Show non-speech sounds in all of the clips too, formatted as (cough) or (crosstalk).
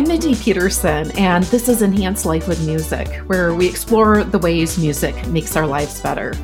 I'm Mindy Peterson, and this is Enhance Life with Music, where we explore the ways music makes our lives better.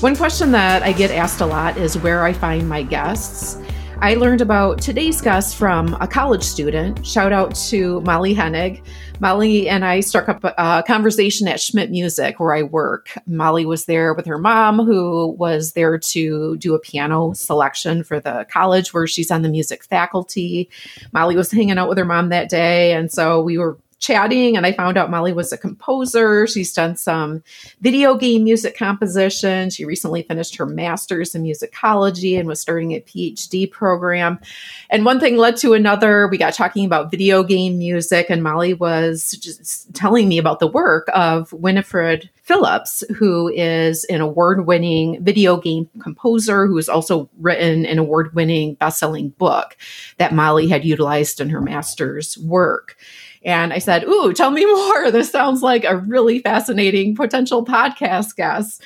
One question that I get asked a lot is where I find my guests. I learned about today's guest from a college student. Shout out to Molly Hennig. Molly and I struck up a conversation at Schmidt Music, where I work. Molly was there with her mom, who was there to do a piano selection for the college where she's on the music faculty. Molly was hanging out with her mom that day. And so we were chatting and I found out Molly was a composer. She's done some video game music composition. She recently finished her master's in musicology and was starting a PhD program. And one thing led to another. We got talking about video game music, and Molly was just telling me about the work of Winifred Phillips, who is an award winning video game composer who has also written an award winning best selling book that Molly had utilized in her master's work. And I said, Ooh, tell me (laughs) more. This sounds like a really fascinating potential podcast guest.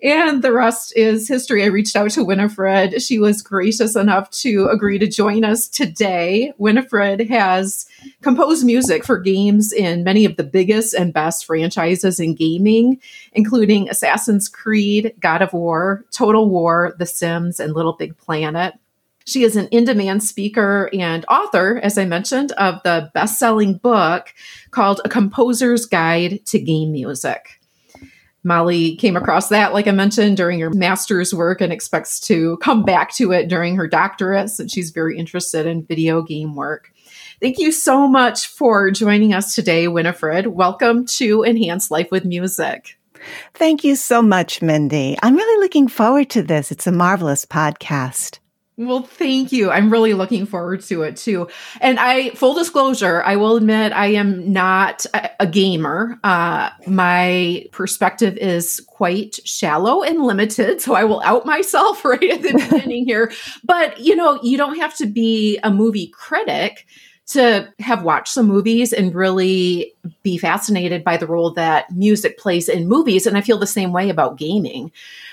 And the rest is history. I reached out to Winifred. She was gracious enough to agree to join us today. Winifred has composed music for games in many of the biggest and best franchises in gaming, including Assassin's Creed, God of War, Total War, The Sims, and Little Big Planet. She is an in demand speaker and author, as I mentioned, of the best selling book called A Composer's Guide to Game Music. Molly came across that, like I mentioned, during her master's work and expects to come back to it during her doctorate since she's very interested in video game work. Thank you so much for joining us today, Winifred. Welcome to Enhance Life with Music. Thank you so much, Mindy. I'm really looking forward to this. It's a marvelous podcast. Well, thank you. I'm really looking forward to it too. And I, full disclosure, I will admit I am not a, gamer. Uh, my perspective is quite shallow and limited. So I will out myself (laughs) right at the beginning here. But, you know, you don't have to be a movie critic to have watched some movies and really be fascinated by the role that music plays in movies. And I feel the same way about gaming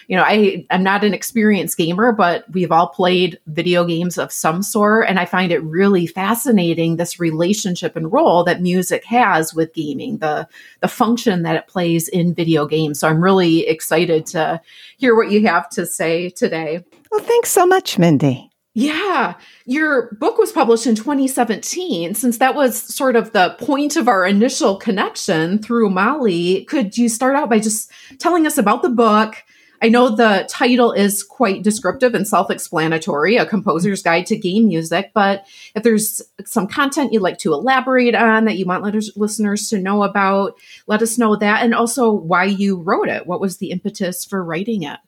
you know, I I'm not an experienced gamer, but we've all played video games of some sort, and I find it really fascinating this relationship and role that music has with gaming, the the function that it plays in video games. So I'm really excited to hear what you have to say today. Well, thanks so much, Mindy. Yeah, your book was published in 2017. Since that was sort of the point of our initial connection through Molly, could you start out by just telling us about the book, I know the title is quite descriptive and self explanatory, a composer's guide to game music. But if there's some content you'd like to elaborate on that you want listeners to know about, let us know that. And also why you wrote it. What was the impetus for writing it?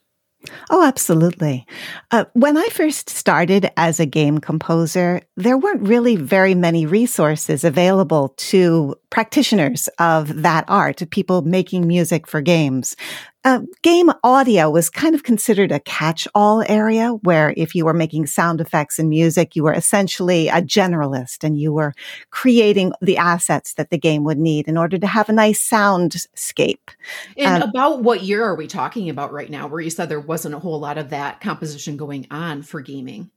Oh, absolutely. Uh, when I first started as a game composer, there weren't really very many resources available to practitioners of that art, people making music for games. Uh, game audio was kind of considered a catch all area where if you were making sound effects and music, you were essentially a generalist and you were creating the assets that the game would need in order to have a nice soundscape. And uh, about what year are we talking about right now where you said there wasn't a whole lot of that composition going on for gaming?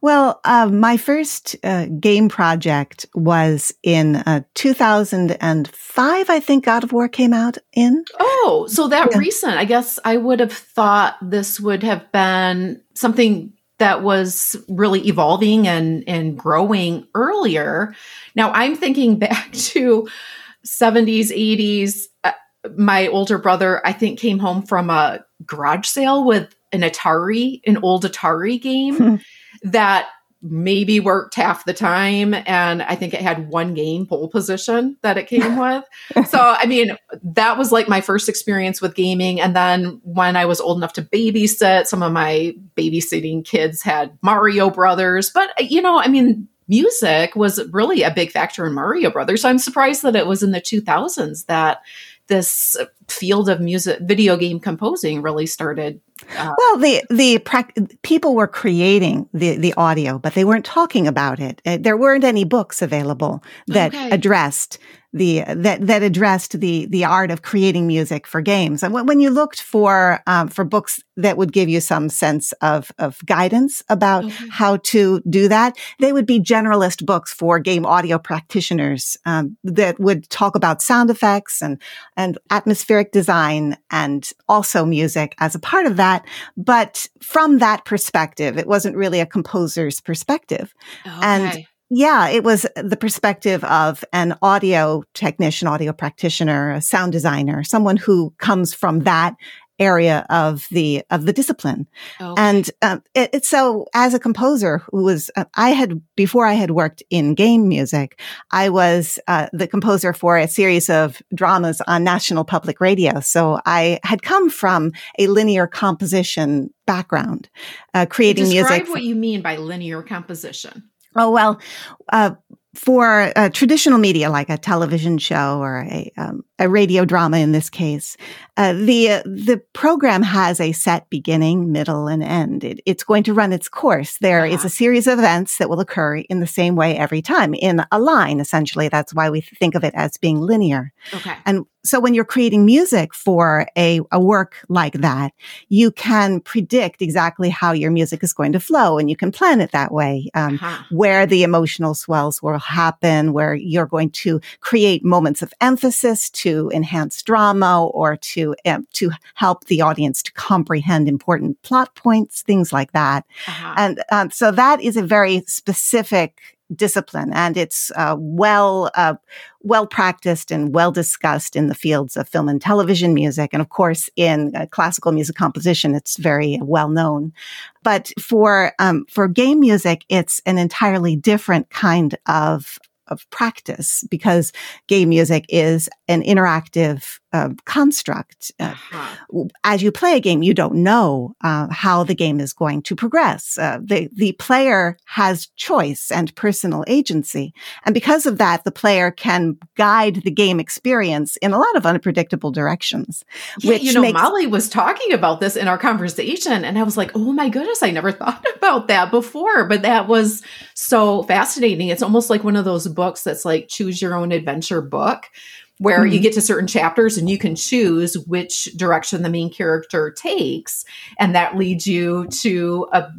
Well, uh, my first uh, game project was in uh, 2005. I think God of War came out in. Oh, so that yeah. recent. I guess I would have thought this would have been something that was really evolving and and growing earlier. Now I'm thinking (laughs) back to 70s, 80s. Uh, my older brother, I think, came home from a garage sale with an Atari, an old Atari game that maybe worked half the time. And i think it had one game pole position that it came (laughs) with. So i mean that was like my first experience with gaming. And then when i was old enough to babysit some of my babysitting kids had mario brothers. But you know i mean music was really a big factor in mario brothers. So i'm surprised that it was in the 2000s that this field of music, video game composing really started. Uh, well, the the pra- people were creating the the audio, but they weren't talking about it. Uh, there weren't any books available that okay. addressed the that that addressed the the art of creating music for games. And when you looked for um, for books that would give you some sense of of guidance about okay. how to do that, they would be generalist books for game audio practitioners um, that would talk about sound effects and and atmospheric design and also music as a part of that. But from that perspective, it wasn't really a composer's perspective, okay. and yeah, it was the perspective of an audio technician, audio practitioner, a sound designer, someone who comes from that area of the of the discipline. Okay. and um, it, it, so as a composer who was uh, i had before i had worked in game music i was uh, the composer for a series of dramas on national public radio. So i had come from a linear composition background uh, creating Describe music Describe what you mean by linear composition. Oh, well, uh, for a traditional media like a television show or a, um, a radio drama in this case, uh, the uh, the program has a set beginning, middle, and end. It, it's going to run its course. There uh-huh. is a series of events that will occur in the same way every time in a line. Essentially, that's why we think of it as being linear. Okay. And so when you're creating music for a, a work like that, you can predict exactly how your music is going to flow and you can plan it that way, um, uh-huh. where the emotional swells will happen, where you're going to create moments of emphasis to enhance drama or to, um, to help the audience to comprehend important plot points, things like that. Uh-huh. And um, so that is a very specific discipline and it's uh, well uh, well practiced and well discussed in the fields of film and television music and of course in uh, classical music composition it's very well known but for um, for game music it's an entirely different kind of of practice because gay music is an interactive uh, construct. Uh, uh-huh. As you play a game, you don't know uh, how the game is going to progress. Uh, the the player has choice and personal agency, and because of that, the player can guide the game experience in a lot of unpredictable directions. Yeah, you know, makes- Molly was talking about this in our conversation, and I was like, "Oh my goodness, I never (laughs) thought about that before." But that was so fascinating. It's almost like one of those books that's like choose your own adventure book where mm-hmm. you get to certain chapters and you can choose which direction the main character takes and that leads you to a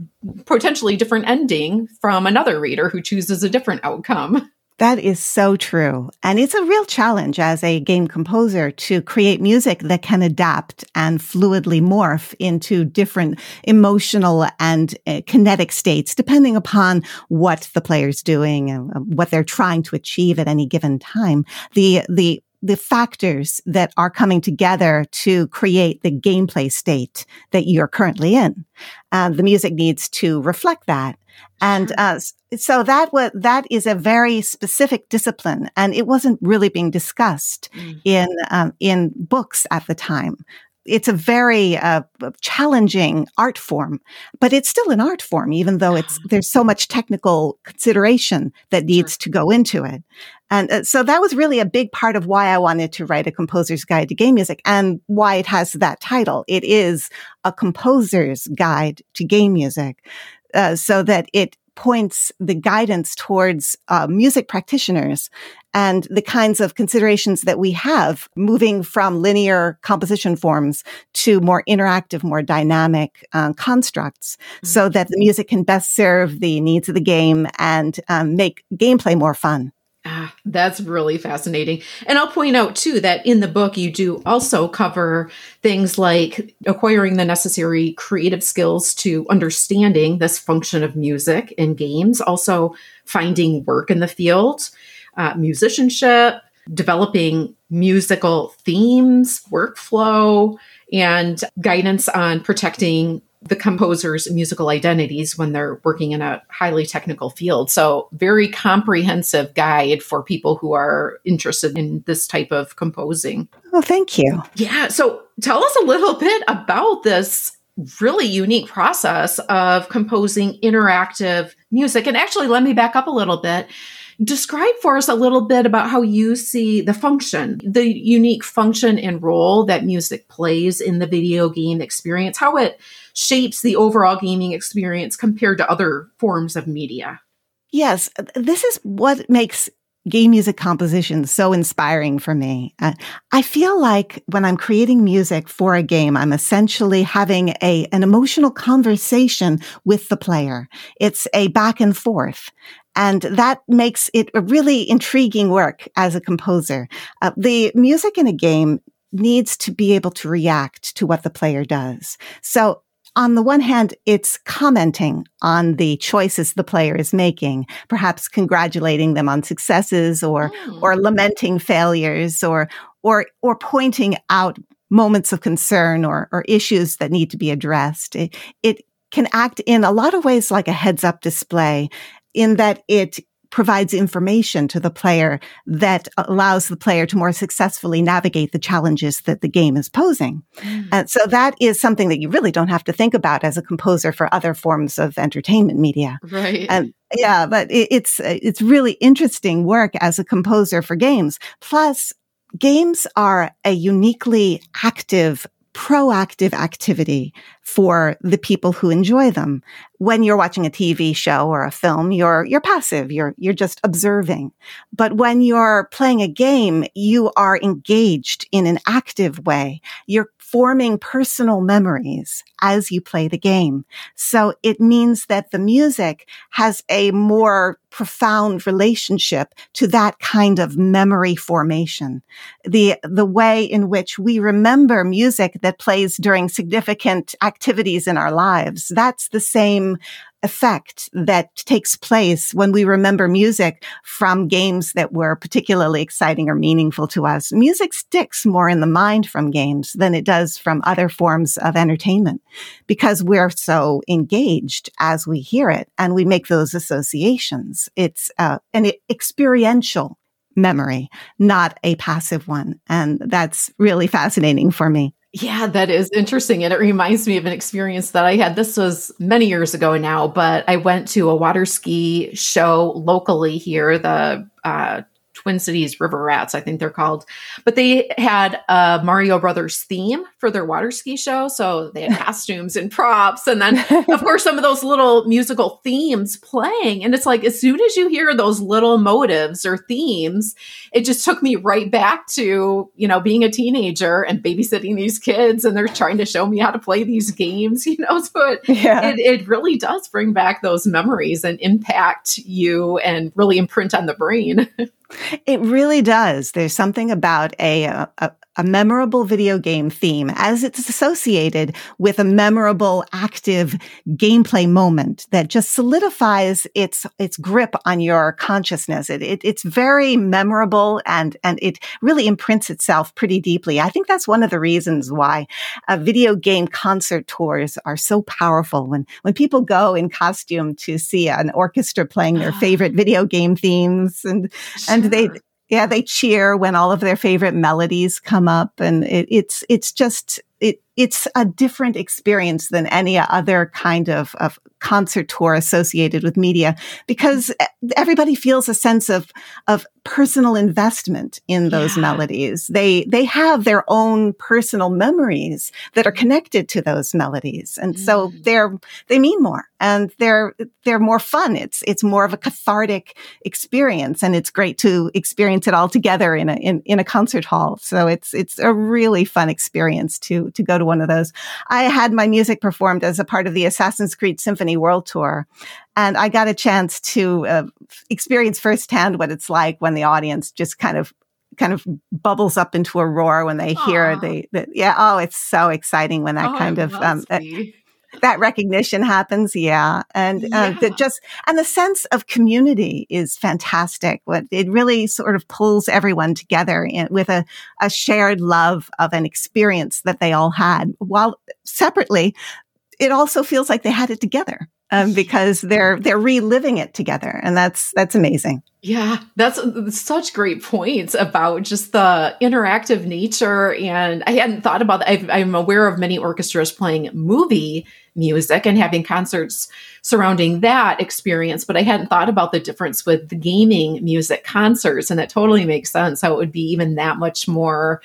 potentially different ending from another reader who chooses a different outcome (laughs) that is so true. And it's a real challenge as a game composer to create music that can adapt and fluidly morph into different emotional and uh, kinetic states, depending upon what the player's doing and uh, what they're trying to achieve at any given time. The, the the factors that are coming together to create the gameplay state that you're currently in. Uh, the music needs to reflect that. And uh, so that was that is a very specific discipline, and it wasn't really being discussed mm. in um, in books at the time it's a very uh, challenging art form, but it's still an art form, even though it's there's so much technical consideration that needs sure. to go into it. And uh, so that was really a big part of why I wanted to write a composer's guide to game music and why it has that title. It is a composer's guide to game music. Uh, so that it points the guidance towards uh, music practitioners and the kinds of considerations that we have moving from linear composition forms to more interactive, more dynamic uh, constructs mm-hmm. so that the music can best serve the needs of the game and um, make gameplay more fun. Ah, that's really fascinating. And I'll point out too that in the book, you do also cover things like acquiring the necessary creative skills to understanding this function of music in games, also finding work in the field, uh, musicianship, developing musical themes, workflow, and guidance on protecting the composer's musical identities when they're working in a highly technical field. So, very comprehensive guide for people who are interested in this type of composing. Oh, thank you. Yeah. So, tell us a little bit about this really unique process of composing interactive music. And actually, let me back up a little bit Describe for us a little bit about how you see the function, the unique function and role that music plays in the video game experience, how it shapes the overall gaming experience compared to other forms of media. Yes, this is what makes game music composition so inspiring for me. Uh, I feel like when I'm creating music for a game, I'm essentially having a, an emotional conversation with the player. It's a back and forth. And that makes it a really intriguing work as a composer. Uh, the music in a game needs to be able to react to what the player does. So on the one hand, it's commenting on the choices the player is making, perhaps congratulating them on successes or, mm. or lamenting failures or, or, or pointing out moments of concern or, or issues that need to be addressed. It, it can act in a lot of ways like a heads up display in that it provides information to the player that allows the player to more successfully navigate the challenges that the game is posing. Mm. And so that is something that you really don't have to think about as a composer for other forms of entertainment media. Right. And yeah, but it, it's, it's really interesting work as a composer for games. Plus, games are a uniquely active proactive activity for the people who enjoy them. When you're watching a TV show or a film, you're, you're passive. You're, you're just observing. But when you're playing a game, you are engaged in an active way. You're forming personal memories as you play the game. So it means that the music has a more profound relationship to that kind of memory formation. The, the way in which we remember music that plays during significant activities in our lives, that's the same effect that takes place when we remember music from games that were particularly exciting or meaningful to us. Music sticks more in the mind from games than it does from other forms of entertainment because we're so engaged as we hear it and we make those associations. It's uh, an experiential memory, not a passive one. And that's really fascinating for me. Yeah, that is interesting. And it reminds me of an experience that I had. This was many years ago now, but I went to a water ski show locally here, the uh, Twin Cities River Rats, I think they're called. But they had a Mario Brothers theme for their water ski show. So they had (laughs) costumes and props. And then, (laughs) of course, some of those little musical themes playing. And it's like, as soon as you hear those little motives or themes, it just took me right back to, you know, being a teenager and babysitting these kids. And they're trying to show me how to play these games, (laughs) you know. So it, yeah. it, it really does bring back those memories and impact you and really imprint on the brain. It really does. There's something about a, a, a memorable video game theme as it's associated with a memorable active gameplay moment that just solidifies its its grip on your consciousness it, it, it's very memorable and and it really imprints itself pretty deeply i think that's one of the reasons why uh, video game concert tours are so powerful when when people go in costume to see an orchestra playing their (gasps) favorite video game themes and sure. And they yeah, they cheer when all of their favorite melodies come up, and it, it's it's just it it's a different experience than any other kind of, of concert tour associated with media because everybody feels a sense of of personal investment in those yeah. melodies. They they have their own personal memories that are connected to those melodies, and mm. so they're they mean more and they're they're more fun. It's it's more of a cathartic experience, and it's great to experience it all together in a in, in a concert hall. So it's it's a really fun experience to to go to one of those. I had my music performed as a part of the Assassin's Creed Symphony World Tour. And I got a chance to uh, experience firsthand what it's like when the audience just kind of kind of bubbles up into a roar when they Aww. hear the, the, yeah oh it's so exciting when that oh, kind of um, that recognition happens. Yeah. And yeah. Uh, just, and the sense of community is fantastic. What it really sort of pulls everyone together in, with a, a shared love of an experience that they all had while separately. It also feels like they had it together. Um, because they're they're reliving it together, and that's that's amazing. Yeah, that's such great points about just the interactive nature. And I hadn't thought about that. i am aware of many orchestras playing movie music and having concerts surrounding that experience, but I hadn't thought about the difference with the gaming music concerts. And it totally makes sense how it would be even that much more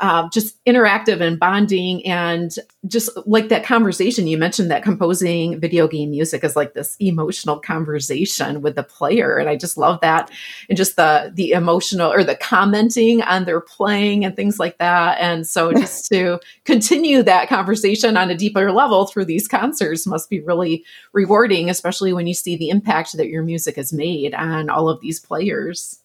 um, just interactive and bonding and just like that conversation you mentioned that composing video game music is like this emotional conversation with the player. And i just love that. And just the the emotional or the commenting on their playing and things like that. And so (laughs) just to continue that conversation on a deeper level through these concerts must be really rewarding especially when you see the impact that your music has made on all of these players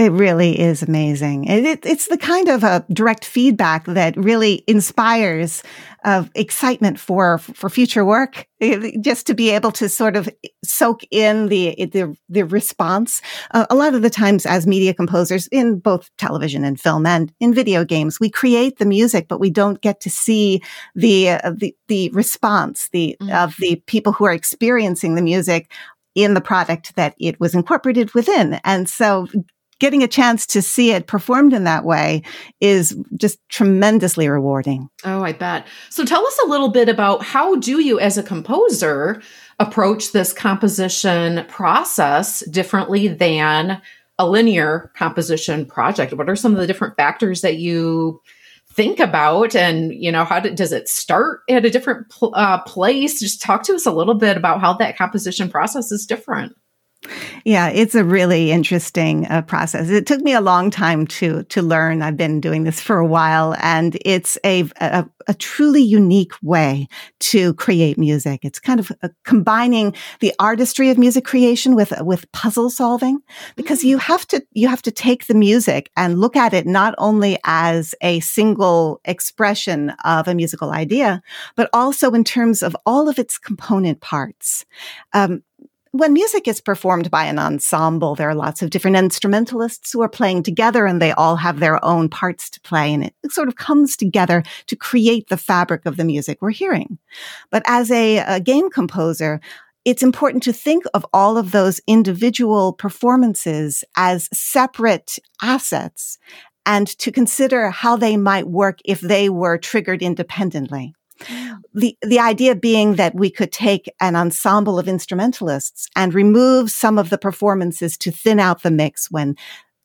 it really is amazing. It, it, it's the kind of a direct feedback that really inspires uh, excitement for for future work. just to be able to sort of soak in the the, the response. Uh, a lot of the times, as media composers in both television and film and in video games, we create the music, but we don't get to see the uh, the the response the mm-hmm. of the people who are experiencing the music in the product that it was incorporated within. And so getting a chance to see it performed in that way is just tremendously rewarding. Oh, I bet. So tell us a little bit about how do you as a composer approach this composition process differently than a linear composition project? What are some of the different factors that you think about and you know how do, does it start at a different pl- uh, place just talk to us a little bit about how that composition process is different yeah, it's a really interesting uh, process. It took me a long time to to learn. I've been doing this for a while, and it's a a, a truly unique way to create music. It's kind of uh, combining the artistry of music creation with with puzzle solving, because you mm. have to you have to take the music and look at it not only as a single expression of a musical idea, but also in terms of all of its component parts. Um, when music is performed by an ensemble, there are lots of different instrumentalists who are playing together and they all have their own parts to play and it sort of comes together to create the fabric of the music we're hearing. But as a, a game composer, it's important to think of all of those individual performances as separate assets and to consider how they might work if they were triggered independently. Mm. The, the idea being that we could take an ensemble of instrumentalists and remove some of the performances to thin out the mix when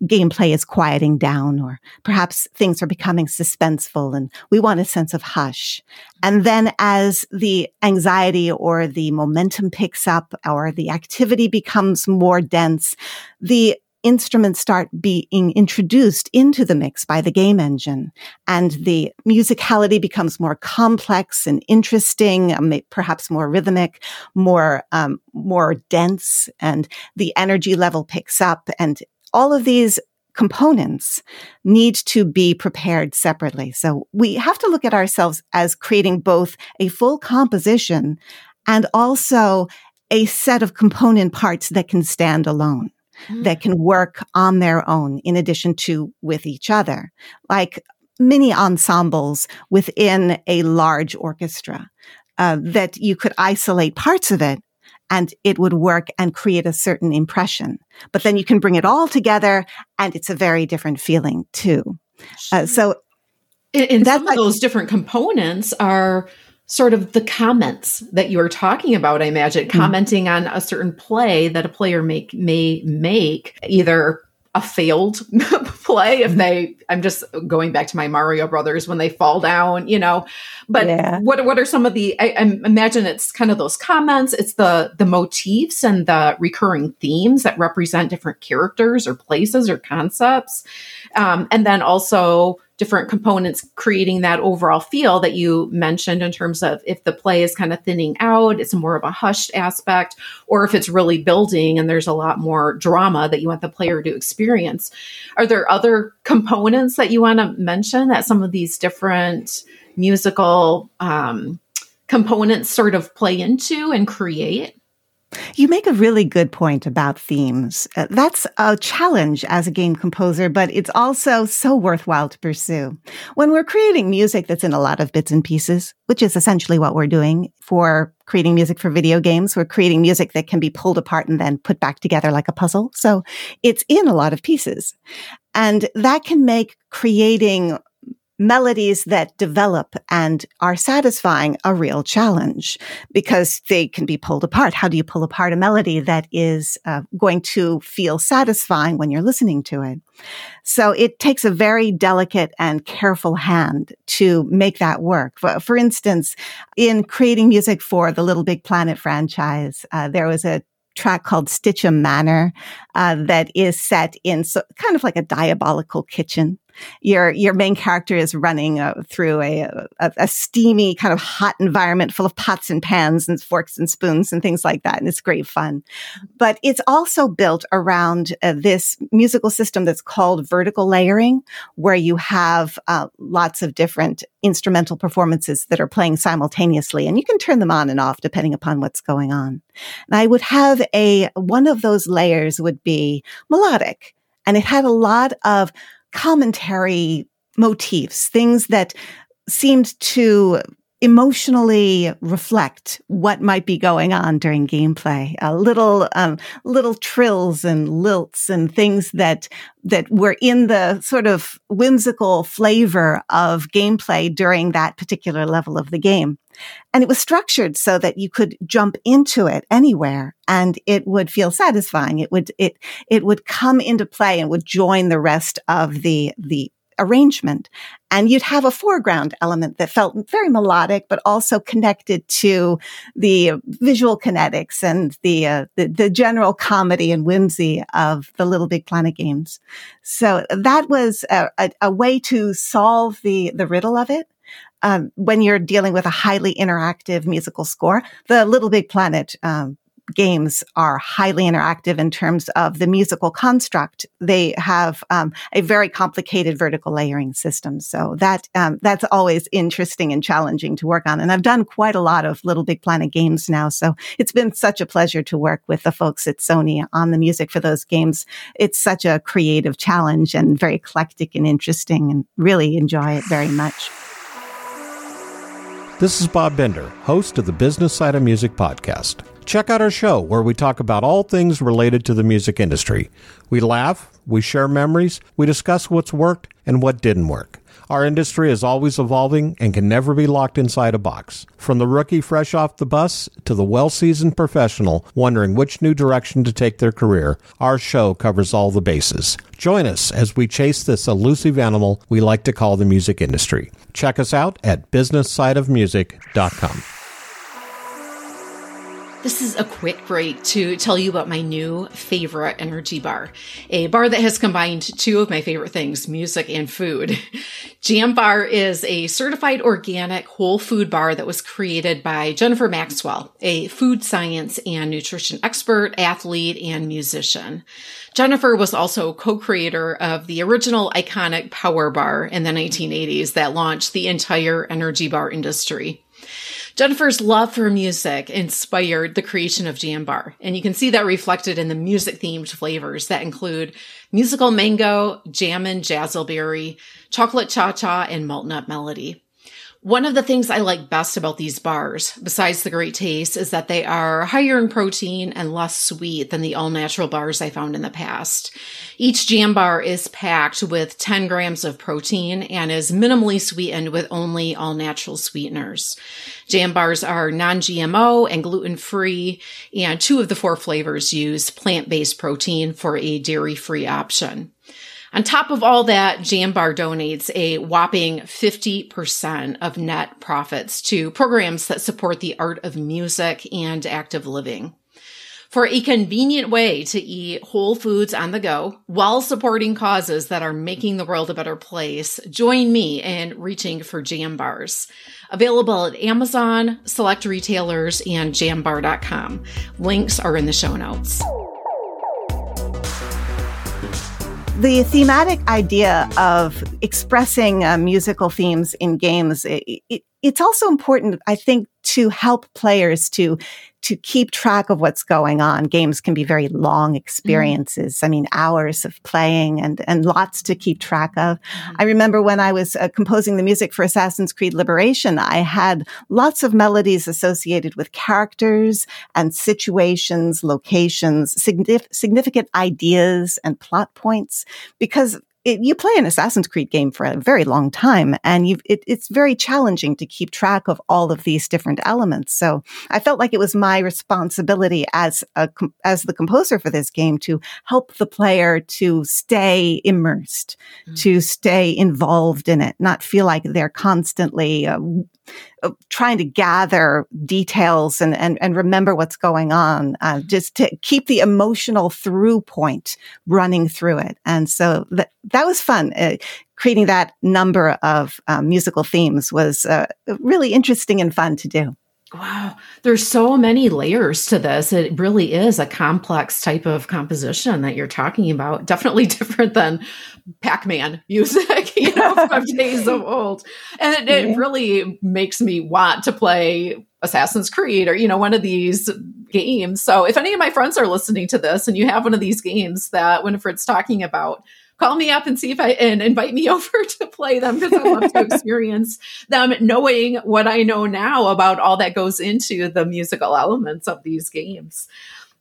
gameplay is quieting down or perhaps things are becoming suspenseful and we want a sense of hush. And then as the anxiety or the momentum picks up or the activity becomes more dense, the instruments start being introduced into the mix by the game engine and the musicality becomes more complex and interesting, um, perhaps more rhythmic, more, um, more dense and the energy level picks up and all of these components need to be prepared separately. So we have to look at ourselves as creating both a full composition and also a set of component parts that can stand alone that can work on their own in addition to with each other, like mini ensembles within a large orchestra, uh, that you could isolate parts of it and it would work and create a certain impression. But then you can bring it all together and it's a very different feeling too. Uh, so, and, and some of those different components are sort of the comments that you were talking about i imagine mm-hmm. commenting on a certain play that a player make may make either a failed (laughs) play if they i'm just going back to my mario brothers when they fall down you know but yeah. what what are some of the I, I, imagine it's kind of those comments it's the the motifs and the recurring themes that represent different characters or places or concepts um, and then also different components creating that overall feel that you mentioned in terms of if the play is kind of thinning out, it's more of a hushed aspect, or if it's really building and there's a lot more drama that you want the player to experience. Are there other components that you want to mention that some of these different musical um, components sort of play into and create? You make a really good point about themes. Uh, that's a challenge as a game composer, but it's also so worthwhile to pursue. When we're creating music that's in a lot of bits and pieces, which is essentially what we're doing for creating music for video games, we're creating music that can be pulled apart and then put back together like a puzzle. So it's in a lot of pieces. And that can make creating melodies that develop and are satisfying a real challenge because they can be pulled apart. How do you pull apart a melody that is uh, going to feel satisfying when you're listening to it? So it takes a very delicate and careful hand to make that work. For, for instance, in creating music for the Little Big Planet franchise, uh, there was a track called Stitchum Manor uh, that is set in so, kind of like a diabolical kitchen your your main character is running uh, through a, a, a steamy kind of hot environment full of pots and pans and forks and spoons and things like that, and it's great fun. But it's also built around uh, this musical system that's called vertical layering, where you have uh, lots of different instrumental performances that are playing simultaneously, and you can turn them on and off depending upon what's going on. And I would have a one of those layers would be melodic and it had a lot of commentary motifs, things that seemed to emotionally reflect what might be going on during gameplay. Uh, little um, little trills and lilts and things that that were in the sort of whimsical flavor of gameplay during that particular level of the game. And it was structured so that you could jump into it anywhere and it would feel satisfying. It would, it, it would come into play and would join the rest of the, the arrangement. And you'd have a foreground element that felt very melodic, but also connected to the visual kinetics and the, uh, the, the, general comedy and whimsy of the Little Big Planet games. So that was a, a, a way to solve the, the riddle of it. Um, when you're dealing with a highly interactive musical score, the Little Big Planet um, games are highly interactive in terms of the musical construct. They have um, a very complicated vertical layering system, so that um, that's always interesting and challenging to work on. And I've done quite a lot of Little Big Planet games now, so it's been such a pleasure to work with the folks at Sony on the music for those games. It's such a creative challenge and very eclectic and interesting, and really enjoy it very much. This is Bob Bender, host of the Business Side of Music podcast. Check out our show where we talk about all things related to the music industry. We laugh, we share memories, we discuss what's worked and what didn't work. Our industry is always evolving and can never be locked inside a box. From the rookie fresh off the bus to the well seasoned professional wondering which new direction to take their career, our show covers all the bases. Join us as we chase this elusive animal we like to call the music industry. Check us out at businesssideofmusic.com. This is a quick break to tell you about my new favorite energy bar, a bar that has combined two of my favorite things, music and food. (laughs) Jam Bar is a certified organic whole food bar that was created by Jennifer Maxwell, a food science and nutrition expert, athlete, and musician. Jennifer was also co-creator of the original iconic Power Bar in the 1980s that launched the entire energy bar industry. Jennifer's love for music inspired the creation of Jam Bar, and you can see that reflected in the music themed flavors that include musical mango, jammin' jazzleberry, chocolate cha cha, and malt nut melody. One of the things I like best about these bars, besides the great taste, is that they are higher in protein and less sweet than the all natural bars I found in the past. Each jam bar is packed with 10 grams of protein and is minimally sweetened with only all natural sweeteners. Jam bars are non-GMO and gluten free, and two of the four flavors use plant-based protein for a dairy-free option. On top of all that, Jambar donates a whopping 50% of net profits to programs that support the art of music and active living. For a convenient way to eat whole foods on the go while supporting causes that are making the world a better place, join me in reaching for jam bars. Available at Amazon, select retailers, and jambar.com. Links are in the show notes the thematic idea of expressing uh, musical themes in games it, it, it's also important, I think, to help players to to keep track of what's going on. Games can be very long mm-hmm. experiences. Mm-hmm. I mean, hours of playing and, and lots to keep track of. Mm-hmm. I remember when I was uh, composing the music for Assassin's Creed Liberation, I had lots of melodies associated with characters and situations, locations, signif- significant ideas and plot points because it, you play an Assassin's Creed game for a very long time, and it, it's very challenging to keep track of all of these different elements. So I felt like it was my responsibility as a as the composer for this game to help the player to stay immersed, mm-hmm. to stay involved in it, not feel like they're constantly uh, trying to gather details and, and, and remember what's going on, uh, just to keep the emotional through point running through it. And so that, that was fun. Uh, creating that number of um, musical themes was uh, really interesting and fun to do. Wow, there's so many layers to this. It really is a complex type of composition that you're talking about. Definitely (laughs) different than Pac-Man music, (laughs) you know, from (laughs) days of old. And it, it really makes me want to play Assassin's Creed or, you know, one of these games. So if any of my friends are listening to this and you have one of these games that Winifred's talking about, call me up and see if I and invite me (laughs) over to play them because I love to (laughs) experience them, knowing what I know now about all that goes into the musical elements of these games.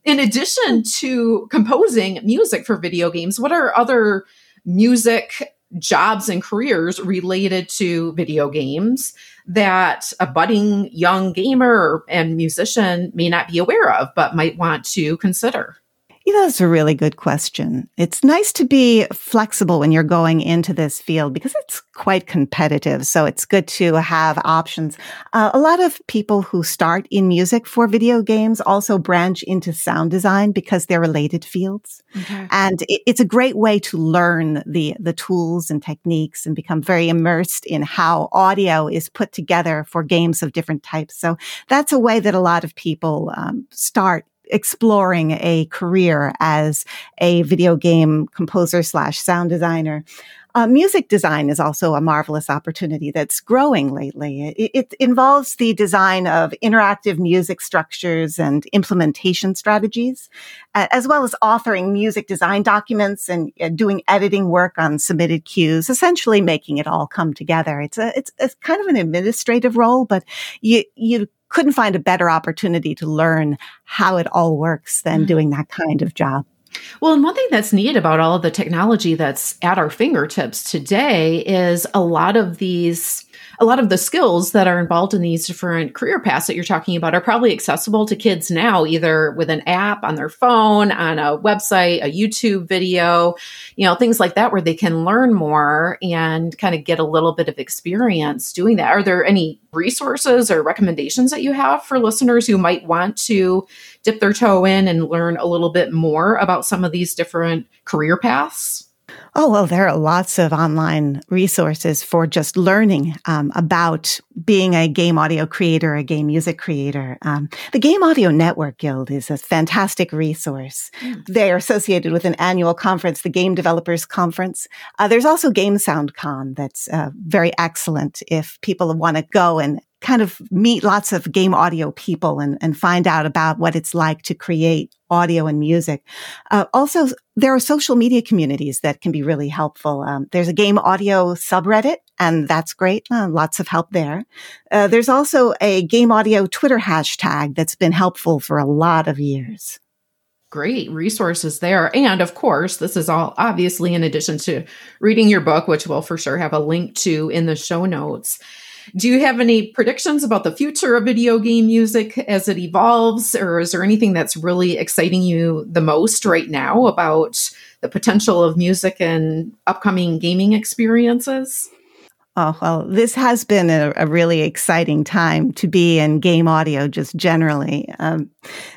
In addition to composing music for video games, what are other music jobs and careers related to video games that a budding young gamer and musician may not be aware of, but might want to consider? You know, that's a really good question. It's nice to be flexible when you're going into this field because it's quite competitive. So it's good to have options. Uh, a lot of people who start in music for video games also branch into sound design because they're related fields. Okay. And it, it's a great way to learn the, the tools and techniques and become very immersed in how audio is put together for games of different types. So that's a way that a lot of people um, start exploring a career as a video game composer slash sound designer. Uh, music design is also a marvelous opportunity that's growing lately. It, it, involves the design of interactive music structures and implementation strategies, as well as authoring music design documents and uh, doing editing work on submitted cues, essentially making it all come together. It's a, it's, it's kind of an administrative role, but you, you couldn't find a better opportunity to learn how it all works than mm-hmm. doing that kind of job. Well, and one thing that's neat about all of the technology that's at our fingertips today is a lot of these a lot of the skills that are involved in these different career paths that you're talking about are probably accessible to kids now, either with an app on their phone, on a website, a YouTube video, you know, things like that, where they can learn more and kind of get a little bit of experience doing that. Are there any resources or recommendations that you have for listeners who might want to dip their toe in and learn a little bit more about some of these different career paths? Oh, well, there are lots of online resources for just learning um, about being a game audio creator, a game music creator. Um, the Game Audio Network Guild is a fantastic resource. Mm. They are associated with an annual conference, the Game Developers Conference. Uh, there's also Game Sound Con that's uh, very excellent if people want to go and kind of meet lots of game audio people and, and find out about what it's like to create audio and music. Uh, also, there are social media communities that can be really helpful. Um, there's a game audio subreddit, and that's great. Uh, lots of help there. Uh, there's also a game audio Twitter hashtag that's been helpful for a lot of years. Great resources there. And of course, this is all obviously in addition to reading your book, which we'll for sure have a link to in the show notes. Do you have any predictions about the future of video game music as it evolves, or is there anything that's really exciting you the most right now about the potential of music and upcoming gaming experiences? Oh, well, this has been a, a, really exciting time to be in game audio just generally. Um,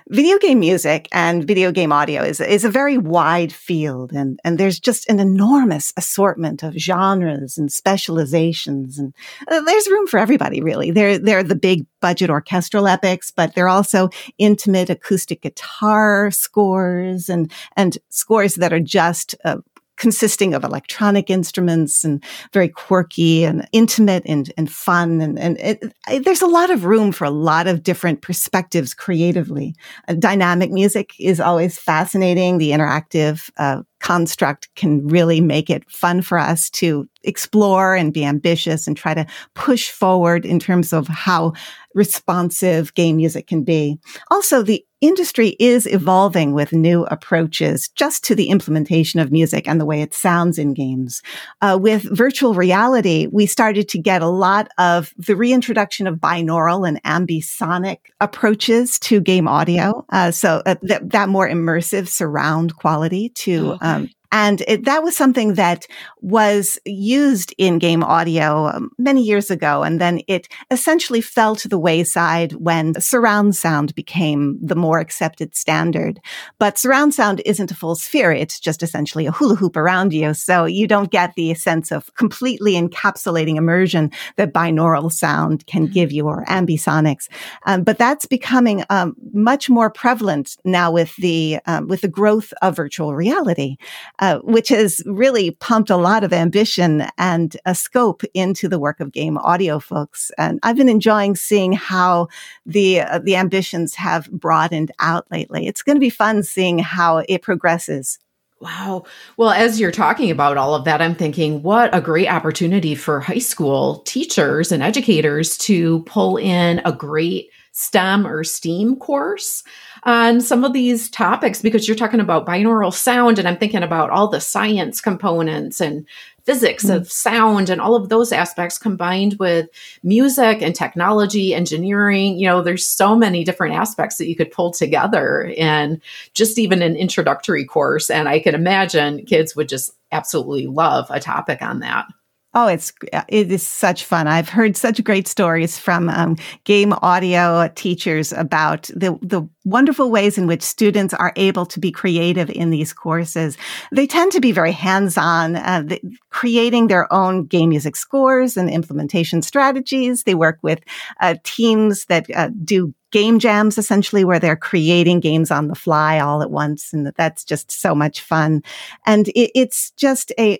video game music and video game audio is, is a very wide field and, and there's just an enormous assortment of genres and specializations. And uh, there's room for everybody, really. They're, they're the big budget orchestral epics, but they're also intimate acoustic guitar scores and, and scores that are just uh, consisting of electronic instruments and very quirky and intimate and, and fun. And, and it, there's a lot of room for a lot of different perspectives creatively. Uh, dynamic music is always fascinating. The interactive uh, construct can really make it fun for us to explore and be ambitious and try to push forward in terms of how responsive game music can be. Also, the industry is evolving with new approaches just to the implementation of music and the way it sounds in games. Uh, with virtual reality, we started to get a lot of the reintroduction of binaural and ambisonic approaches to game audio. Uh, so uh, that, that more immersive surround quality to okay. um, and it, that was something that was used in game audio um, many years ago. And then it essentially fell to the wayside when surround sound became the more accepted standard. But surround sound isn't a full sphere. It's just essentially a hula hoop around you. So you don't get the sense of completely encapsulating immersion that binaural sound can mm-hmm. give you or ambisonics. Um, but that's becoming um, much more prevalent now with the, um, with the growth of virtual reality uh, which has really pumped a lot of ambition and a scope into the work of game audio folks. And I've been enjoying seeing how the uh, the ambitions have broadened out lately. It's going to be fun seeing how it progresses. Wow. Well, as you're talking about all of that, I'm thinking what a great opportunity for high school teachers and educators to pull in a great STEM or STEAM course on some of these topics because you're talking about binaural sound, and I'm thinking about all the science components and physics mm-hmm. of sound and all of those aspects combined with music and technology, engineering. You know, there's so many different aspects that you could pull together in just even an introductory course. And I can imagine kids would just absolutely love a topic on that. Oh, it's it is such fun. I've heard such great stories from um, game audio teachers about the the wonderful ways in which students are able to be creative in these courses. They tend to be very hands on, uh, creating their own game music scores and implementation strategies. They work with uh, teams that uh, do game jams essentially where they're creating games on the fly all at once and that's just so much fun and it, it's just a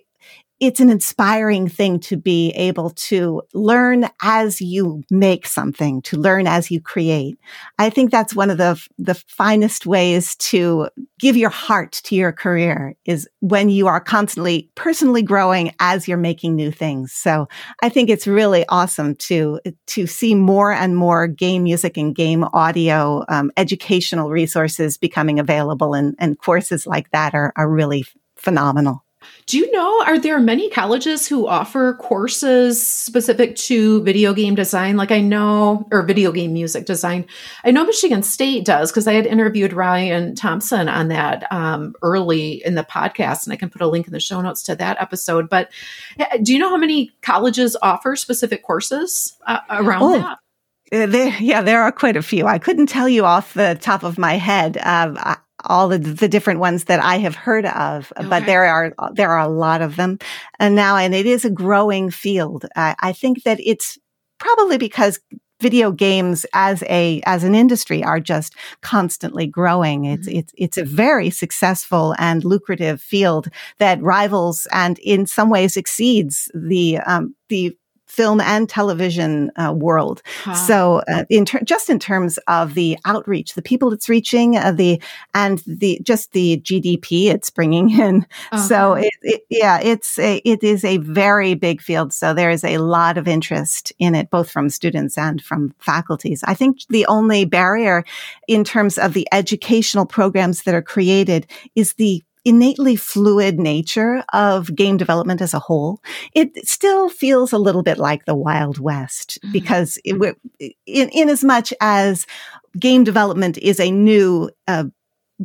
it's an inspiring thing to be able to learn as you make something, to learn as you create. I think that's one of the, the finest ways to give your heart to your career is when you are constantly personally growing as you're making new things. So I think it's really awesome to, to see more and more game music and game audio, um, educational resources becoming available and, and courses like that are, are really phenomenal. Do you know, are there many colleges who offer courses specific to video game design? Like I know, or video game music design. I know Michigan State does because I had interviewed Ryan Thompson on that um, early in the podcast, and I can put a link in the show notes to that episode. But eh, do you know how many colleges offer specific courses uh, around oh. that? Uh, there, yeah, there are quite a few. I couldn't tell you off the top of my head. Uh, all of the different ones that I have heard of, okay. but there are there are a lot of them, and now and it is a growing field. I, I think that it's probably because video games as a as an industry are just constantly growing. It's mm-hmm. it's it's a very successful and lucrative field that rivals and in some ways exceeds the um, the film and television uh, world. So, uh, in ter- just in terms of the outreach, the people it's reaching, uh, the and the just the GDP it's bringing (laughs) in. Uh-huh. So, it, it, yeah, it's a, it is a very big field. So, there is a lot of interest in it, both from students and from faculties. I think the only barrier in terms of the educational programs that are created is the innately fluid nature of game development as a whole, it still feels a little bit like the Wild West mm-hmm. because it, in, in as much as game development is a new, uh,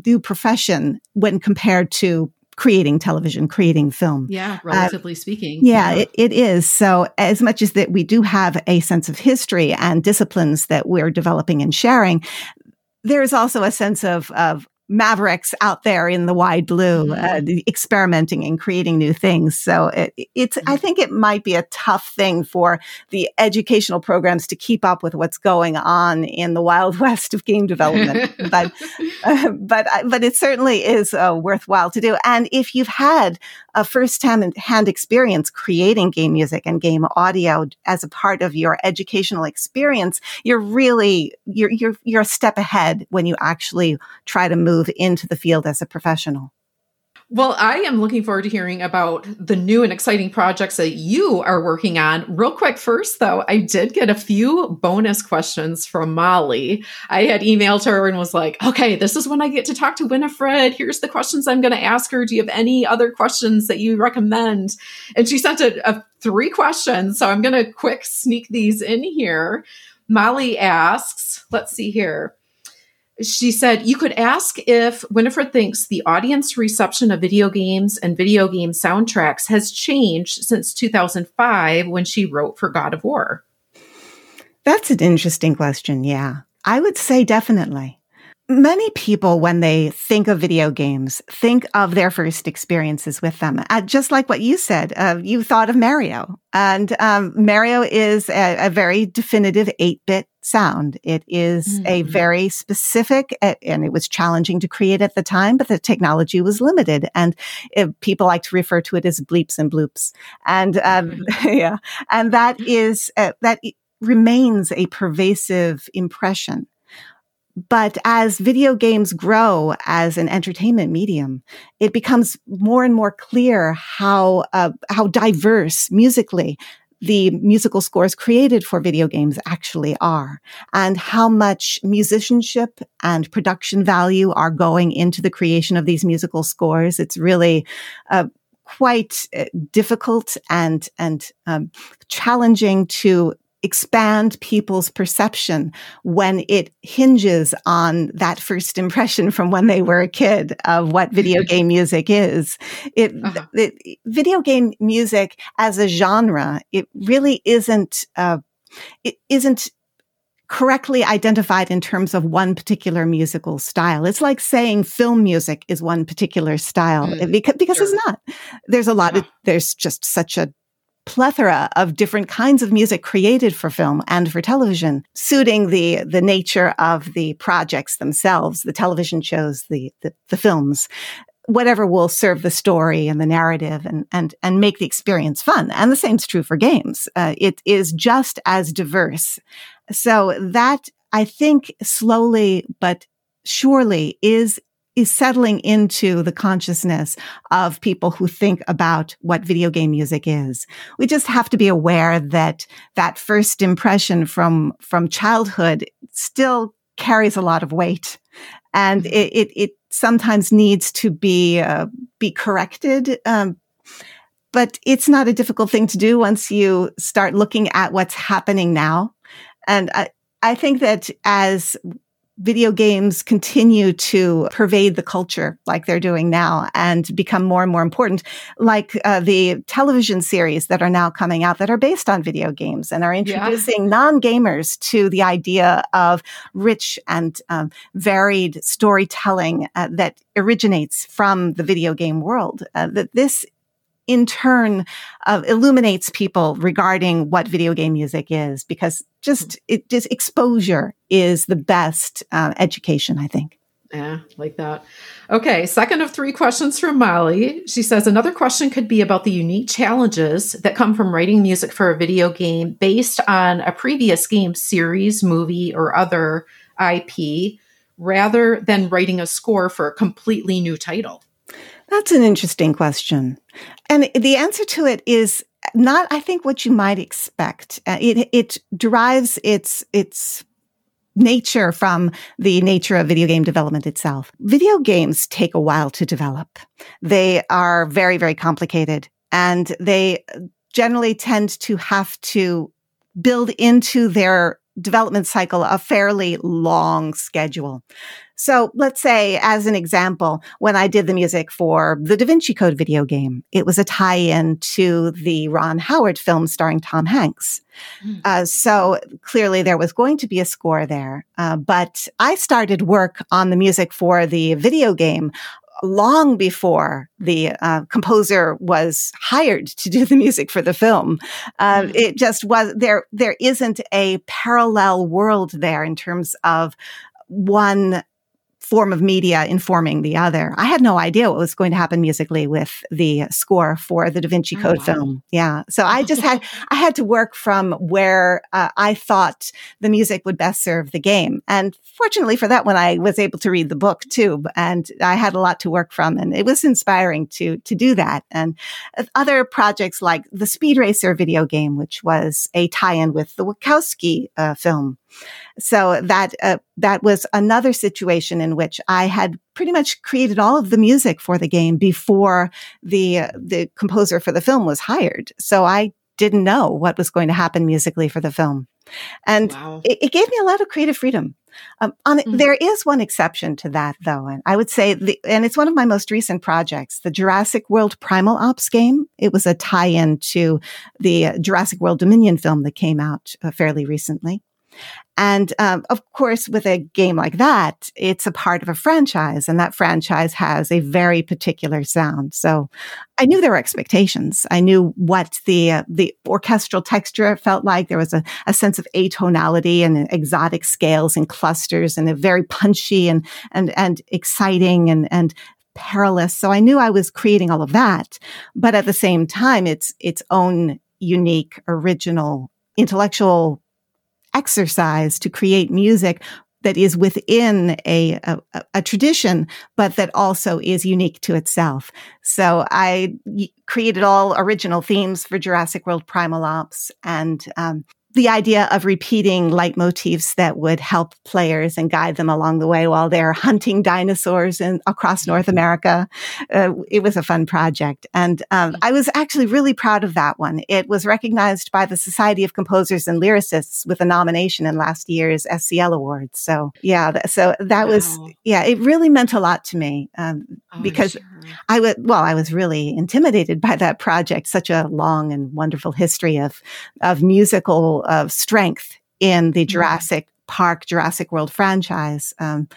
new profession when compared to creating television, creating film. Yeah, uh, relatively uh, speaking. Yeah, yeah. It, it is. So as much as that we do have a sense of history and disciplines that we're developing and sharing, there is also a sense of, of mavericks out there in the wide blue, mm-hmm. uh, experimenting and creating new things. So it, it's, I think it might be a tough thing for the educational programs to keep up with what's going on in the wild (laughs) west of game development. but, (laughs) uh, but, but it certainly is uh, worthwhile to do. And if you've had a first-hand hand experience creating game music and game audio as a part of your educational experience, you're really you're you're you're a step ahead when you actually try to move into the field as a professional. Well, I am looking forward to hearing about the new and exciting projects that you are working on. Real quick, first, though, I did get a few bonus questions from Molly. I had emailed her and was like, okay, this is when I get to talk to Winifred. Here's the questions I'm going to ask her. Do you have any other questions that you recommend? And she sent a, a three questions. So I'm going to quick sneak these in here. Molly asks, let's see here she said you could ask if Winifred thinks the audience reception of video games and video game soundtracks has changed since 2005 when she wrote for God of War. That's an interesting question. Yeah. I would say definitely. Many people, when they think of video games, think of their first experiences with them. Uh, just like what you said, uh, you thought of Mario. And um, Mario is a, a very definitive 8 bit sound. It is mm-hmm. a very specific, and it was challenging to create at the time, but the technology was limited. And it, people like to refer to it as bleeps and bloops. And um, mm-hmm. (laughs) yeah, and that is, uh, that remains a pervasive impression. But as video games grow as an entertainment medium, it becomes more and more clear how uh, how diverse musically the musical scores created for video games actually are and how much musicianship and production value are going into the creation of these musical scores. It's really uh, quite uh, difficult and and um, challenging to expand people's perception when it hinges on that first impression from when they were a kid of what video game music is. It, uh-huh. it video game music as a genre, it really isn't, uh, it isn't correctly identified in terms of one particular musical style. It's like saying film music is one particular style mm, because, because sure. it's not. There's a lot of, there's just such a plethora of different kinds of music created for film and for television, suiting the the nature of the projects themselves, the television shows, the the, the films. Whatever will serve the story and the narrative and, and, and make the experience fun. And the same is true for games. Uh, it is just as diverse. So that I think slowly but surely is is settling into the consciousness of people who think about what video game music is. We just have to be aware that that first impression from, from childhood still carries a lot of weight and mm-hmm. it, it, it sometimes needs to be, uh, be corrected. Um, but it's not a difficult thing to do once you start looking at what's happening now. And I, I think that as video games continue to pervade the culture like they're doing now and become more and more important, like uh, the television series that are now coming out that are based on video games and are introducing yeah. non gamers to the idea of rich and um, varied storytelling uh, that originates from the video game world. Uh, that this in turn uh, illuminates people regarding what video game music is because just it just exposure is the best uh, education i think. Yeah like that. Okay second of three questions from molly. She says another question could be about the unique challenges that come from writing music for a video game based on a previous game series movie or other ip rather than writing a score for a completely new title that's an interesting question. And the answer to it is not, I think, what you might expect. Uh, it, it derives its, its nature from the nature of video game development itself. Video games take a while to develop. They are very, very complicated and they generally tend to have to build into their development cycle a fairly long schedule. So let's say, as an example, when I did the music for the Da Vinci Code video game, it was a tie in to the Ron Howard film starring Tom Hanks. Mm. Uh, so clearly there was going to be a score there. Uh, but I started work on the music for the video game long before the uh, composer was hired to do the music for the film. Uh. It just was there. There isn't a parallel world there in terms of one form of media informing the other. I had no idea what was going to happen musically with the score for the Da Vinci Code oh, wow. film. Yeah. So I just (laughs) had, I had to work from where uh, I thought the music would best serve the game. And fortunately for that one, I was able to read the book too. And I had a lot to work from and it was inspiring to, to do that. And other projects like the Speed Racer video game, which was a tie-in with the Wachowski uh, film. So that uh, that was another situation in which I had pretty much created all of the music for the game before the uh, the composer for the film was hired. So I didn't know what was going to happen musically for the film, and wow. it, it, gave me a lot of creative freedom. Um, on, mm-hmm. There is one exception to that, though, and I would say, the, and it's one of my most recent projects, the Jurassic World Primal Ops game. It was a tie-in to the Jurassic World Dominion film that came out uh, fairly recently. And um, of course, with a game like that, it's a part of a franchise, and that franchise has a very particular sound. So, I knew there were expectations. I knew what the uh, the orchestral texture felt like. There was a, a sense of atonality and exotic scales and clusters, and a very punchy and and and exciting and and perilous. So I knew I was creating all of that, but at the same time, it's its own unique, original intellectual exercise to create music that is within a, a, a, tradition, but that also is unique to itself. So I created all original themes for Jurassic World Primal Ops and um, the idea of repeating leitmotifs that would help players and guide them along the way while they're hunting dinosaurs in, across North America. Uh, it was a fun project. And um, I was actually really proud of that one. It was recognized by the Society of Composers and Lyricists with a nomination in last year's SCL Awards. So, yeah, so that wow. was, yeah, it really meant a lot to me um, oh, because sure. I was, well, I was really intimidated by that project, such a long and wonderful history of, of musical of strength in the mm-hmm. Jurassic Park, Jurassic World franchise. Um,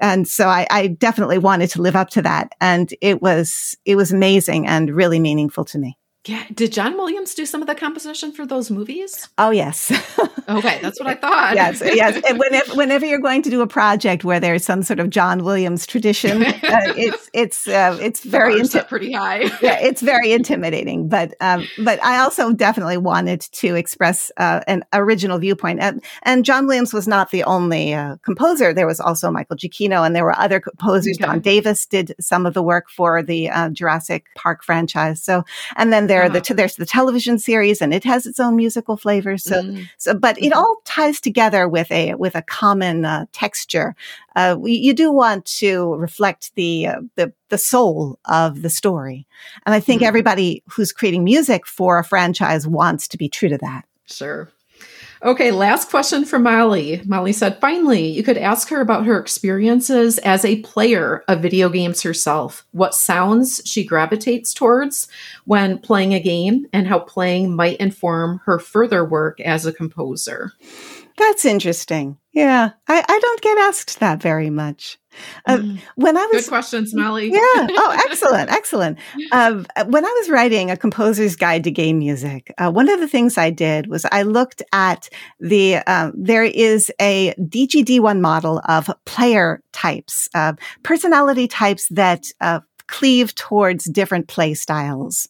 and so I, I, definitely wanted to live up to that. And it was, it was amazing and really meaningful to me. Yeah. Did John Williams do some of the composition for those movies? Oh, yes. (laughs) okay. That's what I thought. yes. Yes. And whenever, whenever you're going to do a project where there's some sort of John Williams tradition, uh, (laughs) it's, it's, uh, it's very, inti- pretty high. (laughs) yeah. It's very intimidating. But, um, but I also definitely wanted to express, uh, an original viewpoint. And, and John Williams was not the only, uh, composer. There was also Michael Giacchino and there were other composers. Okay. Don Davis did some of the work for the, uh, Jurassic Park franchise. So, and then there, uh-huh. the, there's the television series and it has its own musical flavor. So, mm. so, but mm-hmm. it all ties together with a, with a common uh, texture. Uh, we, you do want to reflect the, uh, the, the soul of the story. And I think mm. everybody who's creating music for a franchise wants to be true to that. Sure. Okay, last question from Molly. Molly said, finally, you could ask her about her experiences as a player of video games herself, what sounds she gravitates towards when playing a game, and how playing might inform her further work as a composer. That's interesting. Yeah, I, I don't get asked that very much. Uh, mm. When I was good questions, Molly. yeah. Oh, (laughs) excellent, excellent. Uh, when I was writing a composer's guide to game music, uh, one of the things I did was I looked at the. Um, there is a DGD1 model of player types, uh, personality types that uh, cleave towards different play styles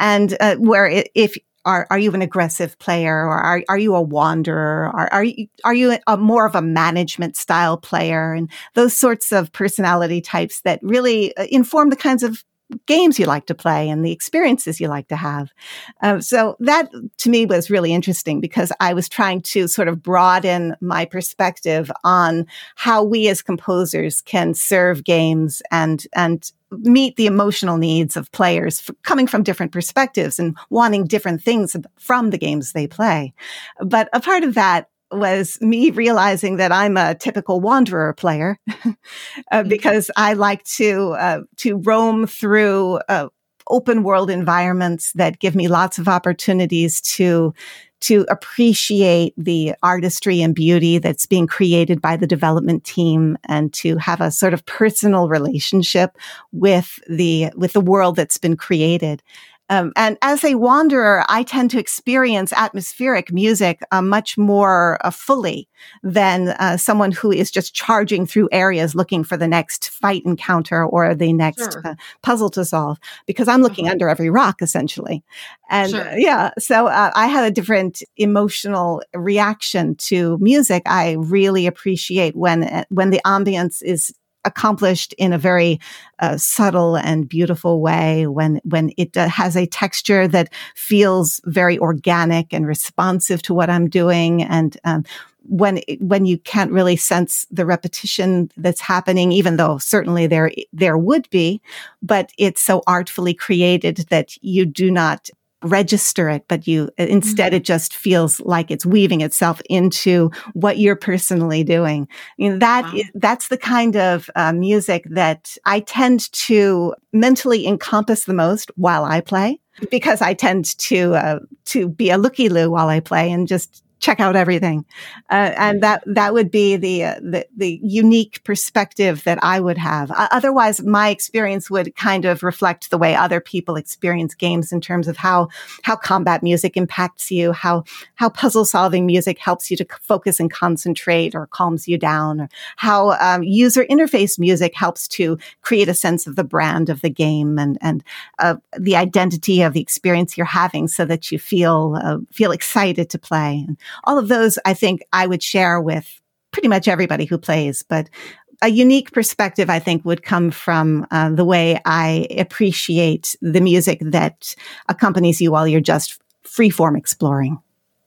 and uh, where if are, are you an aggressive player or are, are you a wanderer? Are, are you, are you a more of a management style player? And those sorts of personality types that really uh, inform the kinds of games you like to play and the experiences you like to have. Uh, so that to me was really interesting because I was trying to sort of broaden my perspective on how we as composers can serve games and, and meet the emotional needs of players coming from different perspectives and wanting different things from the games they play. But a part of that was me realizing that I'm a typical wanderer player (laughs) uh, mm-hmm. because I like to uh, to roam through uh, open world environments that give me lots of opportunities to to appreciate the artistry and beauty that's being created by the development team and to have a sort of personal relationship with the with the world that's been created Um, and as a wanderer, I tend to experience atmospheric music uh, much more uh, fully than uh, someone who is just charging through areas looking for the next fight encounter or the next sure. Uh, puzzle to solve, because I'm looking uh-huh. under every rock essentially. And sure. yeah, so uh, I have a different emotional reaction to music. I really appreciate when uh, when the ambience is accomplished in a very uh, subtle and beautiful way when when it uh, has a texture that feels very organic and responsive to what I'm doing. And um, when when you can't really sense the repetition that's happening even though certainly there there would be but it's so artfully created that you do not register it, but you instead mm-hmm. it just feels like it's weaving itself into what you're personally doing. You know, that wow. that's the kind of uh, music that I tend to mentally encompass the most while I play because I tend to uh, to be a looky loo while I play and just check out everything. Uh, and that, that would be the, uh, the, the, unique perspective that I would have. Uh, otherwise, my experience would kind of reflect the way other people experience games in terms of how, how combat music impacts you, how, how puzzle solving music helps you to focus and concentrate or calms you down, or how um, user interface music helps to create a sense of the brand of the game and, and uh, the identity of the experience you're having so that you feel, uh, feel excited to play. And all of those, I think I would share with pretty much everybody who plays, but a unique perspective, I think, would come from uh, the way I appreciate the music that accompanies you while you're just freeform exploring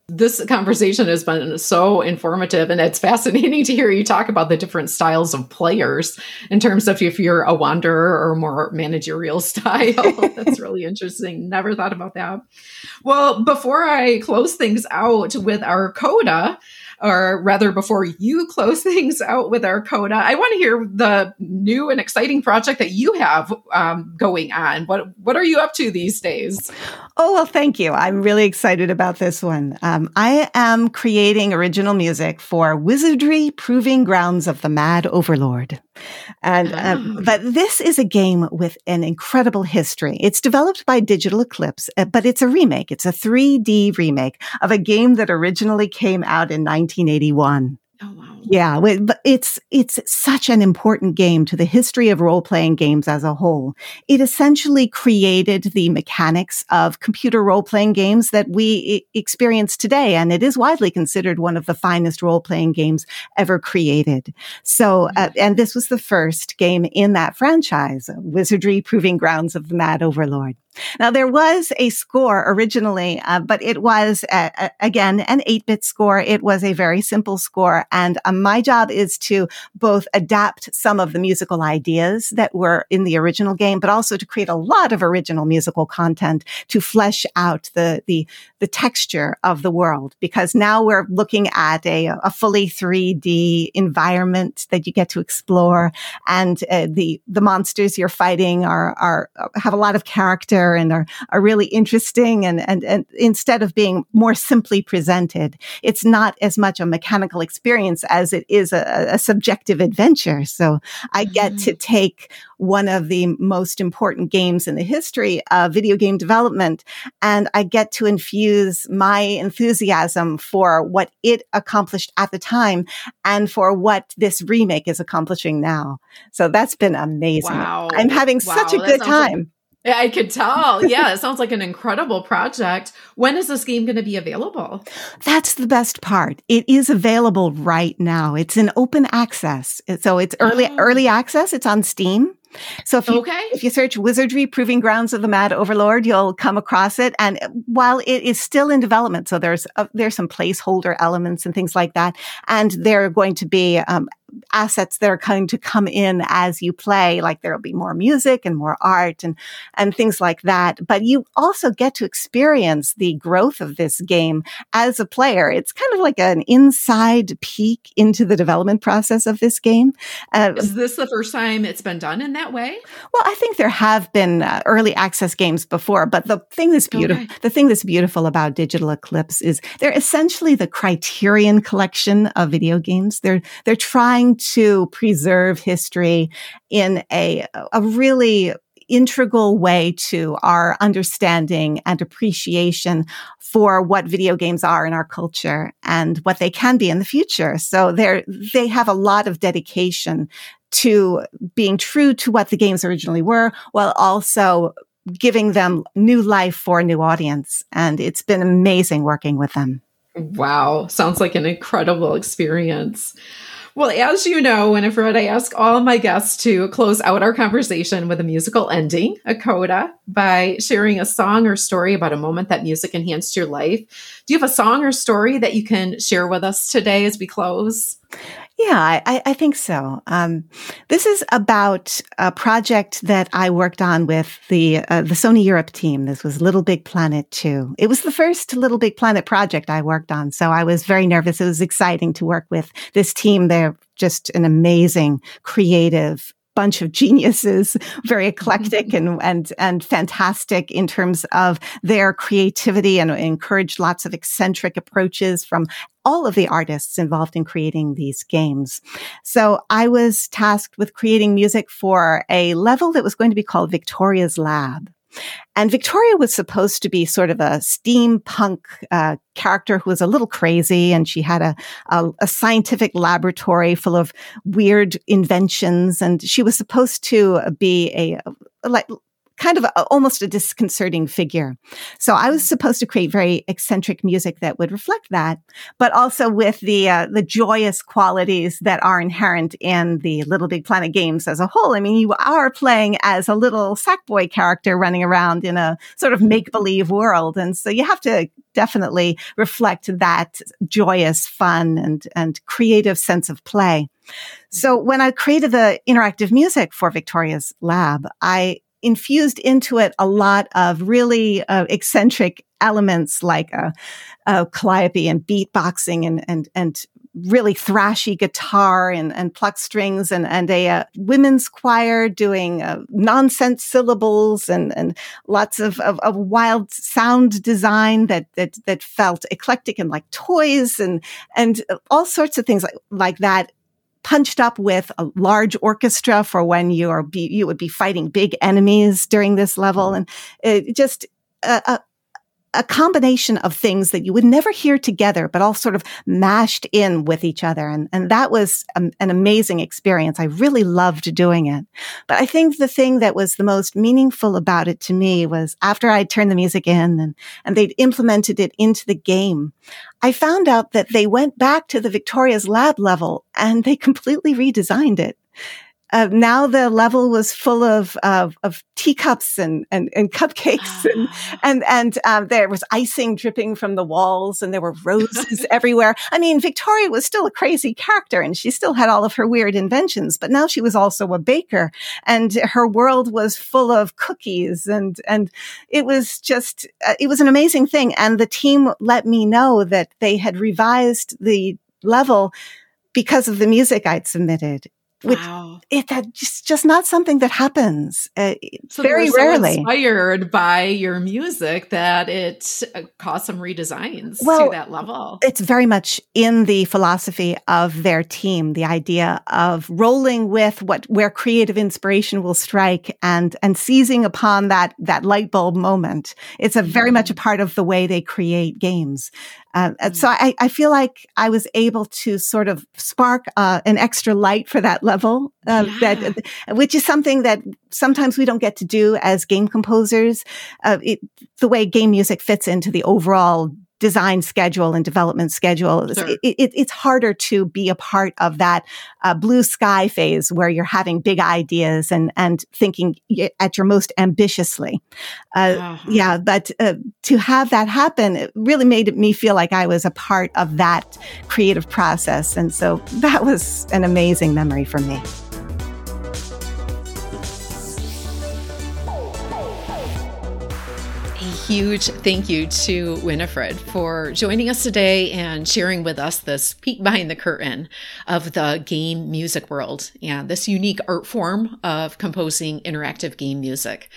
this conversation has been so informative and it's fascinating (laughs) to hear you talk about the different styles of players in terms of if you're a wanderer or more managerial (laughs) style. That's (laughs) really interesting. Never thought about that. Well before i close things out with our coda or rather before you close (laughs) things out with our coda, I want to hear the new and exciting project that you have um, going on. What what are you up to these days? Oh well, thank you. I'm really excited about this one. Um, I am creating original music for Wizardry Proving Grounds of the Mad Overlord. And, um, oh. but this is a game with an incredible history. It's developed by Digital Eclipse, uh, but it's a remake. It's a 3D remake of a game that originally came out in 1981. Oh, wow. Yeah, but it's it's such an important game to the history of role playing games as a whole. It essentially created the mechanics of computer role playing games that we experience today, and it is widely considered one of the finest role playing games ever created. So, uh, and this was the first game in that franchise, Wizardry Proving Grounds of the Mad Overlord. Now, there was a score originally, uh, but it was, uh, uh again, an 8 bit score. It was a very simple score. And uh, my job is to both adapt some of the musical ideas that were in the original game, but also to create a lot of original musical content to flesh out the, the, the texture of the world. Because now we're looking at a, a fully 3D environment that you get to explore. And uh, the, the monsters you're fighting are, are, have a lot of character and are, are really interesting. And, and, and instead of being more simply presented, it's not as much a mechanical experience as it is a, a subjective adventure. So I get mm-hmm. to take one of the most important games in the history of video game development. And I get to infuse my enthusiasm for what it accomplished at the time and for what this remake is accomplishing now. So that's been amazing. Wow. I'm having wow. such a good time. Like- I could tell. Yeah, it sounds like an incredible project. When is this game going to be available? That's the best part. It is available right now. It's in open access. So it's early oh. early access. It's on Steam. So if you, okay. if you search Wizardry Proving Grounds of the Mad Overlord, you'll come across it. And while it is still in development, so there's uh, there's some placeholder elements and things like that, and there are going to be um, assets that are going to come in as you play. Like there'll be more music and more art and, and things like that. But you also get to experience the growth of this game as a player. It's kind of like an inside peek into the development process of this game. Uh, Is this the first time it's been done in that way? Well, I think there have been uh, early access games before, but the thing that's beautiful, okay. the thing that's beautiful about Digital Eclipse is they're essentially the criterion collection of video games. They're, they're trying trying to preserve history in a, a really integral way to our understanding and appreciation for what video games are in our culture and what they can be in the future. So they they have a lot of dedication to being true to what the games originally were while also giving them new life for a new audience. And it's been amazing working with them. Wow. Sounds like an incredible experience. Well, as you know, Winifred, I ask all my guests to close out our conversation with a musical ending, a coda, by sharing a song or story about a moment that music enhanced your life. Do you have a song or story that you can share with us today as we close? Yeah, I, I think so. Um, this is about a project that I worked on with the uh, the Sony Europe team. This was Little Big Planet 2. It was the first Little Big Planet project I worked on, so I was very nervous. It was exciting to work with this team. They're just an amazing, creative, bunch of geniuses, very mm-hmm. eclectic and, and, and fantastic in terms of their creativity and encouraged lots of eccentric approaches from all of the artists involved in creating these games. So I was tasked with creating music for a level that was going to be called Victoria's Lab. And Victoria was supposed to be sort of a steampunk uh, character who was a little crazy, and she had a, a, a scientific laboratory full of weird inventions, and she was supposed to be a, a like kind of a, almost a disconcerting figure. So I was mm-hmm. supposed to create very eccentric music that would reflect that, but also with the uh, the joyous qualities that are inherent in the Little Big Planet games as a whole. I mean, you are playing as a little Sackboy character running around in a sort of mm-hmm. make believe world, and so you have to definitely reflect that joyous, fun, and and creative sense of play. So mm-hmm. when I created the interactive music for Victoria's Lab, I infused into it a lot of really uh, eccentric elements like a, a calliope and beatboxing and and and really thrashy guitar and, and pluck strings and, and a, uh, women's choir doing uh, nonsense syllables and, and lots of, of, of, wild sound design that, that, that felt eclectic and like toys and, and all sorts of things like, like that punched up with a large orchestra for when you are be, you would be fighting big enemies during this level. And it just a, a, a combination of things that you would never hear together, but all sort of mashed in with each other. And, and that was um, an amazing experience. I really loved doing it. But I think the thing that was the most meaningful about it to me was after I turned the music in and, and they'd implemented it into the game, I found out that they went back to the Victoria's lab level and they completely redesigned it uh, now the level was full of of, of teacups and, and, and cupcakes (gasps) and and and um, there was icing dripping from the walls and there were roses (laughs) everywhere. I mean, Victoria was still a crazy character and she still had all of her weird inventions, but now she was also a baker and her world was full of cookies and and it was just uh, it was an amazing thing. And the team let me know that they had revised the level because of the music I'd submitted which wow. it that just just not something that happens uh, so very rarely. So inspired by your music that it uh, caused some redesigns well, to that level. It's very much in the philosophy of their team, the idea of rolling with what where creative inspiration will strike and and seizing upon that that light bulb moment. It's a very much a mm-hmm. part of the way they create games. Uh, mm. So I, I, feel like I was able to sort of spark uh, an extra light for that level, uh, yeah. that which is something that sometimes we don't get to do as game composers. Uh, it, the way game music fits into the overall design schedule and development schedule. Sure. It, it, it's harder to be a part of that uh, blue sky phase where you're having big ideas and and thinking at your most ambitiously. Uh, uh-huh. Yeah, but uh, to have that happen, it really made me feel like I was a part of that creative process, and so that was an amazing memory for me. Huge thank you to Winifred for joining us today and sharing with us this peek behind the curtain of the game music world and this unique art form of composing interactive game music.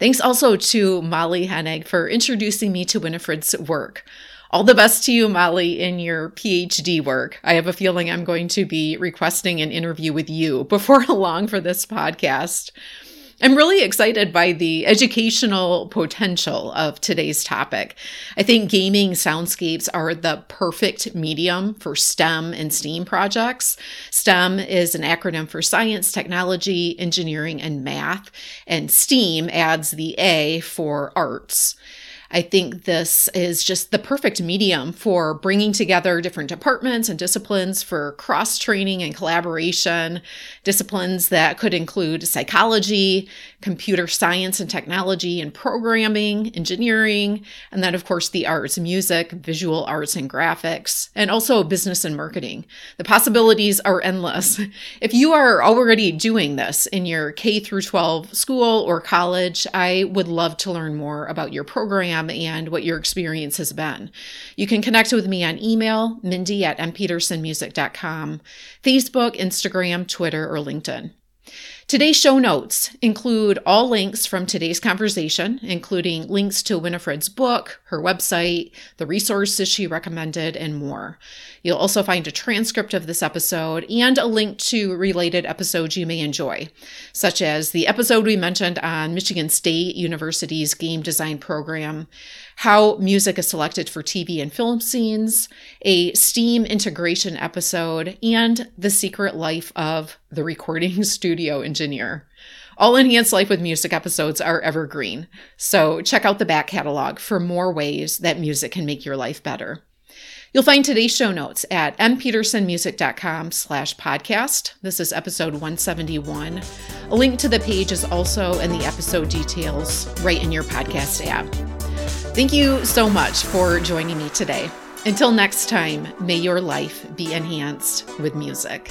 Thanks also to Molly Hennig for introducing me to Winifred's work. All the best to you, Molly, in your PhD work. I have a feeling I'm going to be requesting an interview with you before (laughs) long for this podcast. I'm really excited by the educational potential of today's topic. I think gaming soundscapes are the perfect medium for STEM and STEAM projects. STEM is an acronym for science, technology, engineering, and math, and STEAM adds the A for arts. I think this is just the perfect medium for bringing together different departments and disciplines for cross training and collaboration, disciplines that could include psychology, computer science and technology and programming, engineering, and then, of course, the arts, music, visual arts and graphics, and also business and marketing. The possibilities are endless. (laughs) If you are already doing this in your K through 12 school or college, I would love to learn more about your program and what your experience has been. You can connect with me on email, mindy at mpetersonmusic.com, Facebook, Instagram, Twitter, or LinkedIn. Today's show notes include all links from today's conversation, including links to Winifred's book, her website, the resources she recommended, and more. You'll also find a transcript of this episode and a link to related episodes you may enjoy, such as the episode we mentioned on Michigan State University's game design program, how music is selected for TV and film scenes, a STEAM integration episode, and the secret life of the recording (laughs) studio engineer. All Enhance Life with Music episodes are evergreen, so check out the back catalog for more ways that music can make your life better. You'll find today's show notes at mpetersonmusic.com slash podcast. This is episode 171. A link to the page is also in the episode details right in your podcast app. Thank you so much for joining me today. Until next time, may your life be enhanced with music.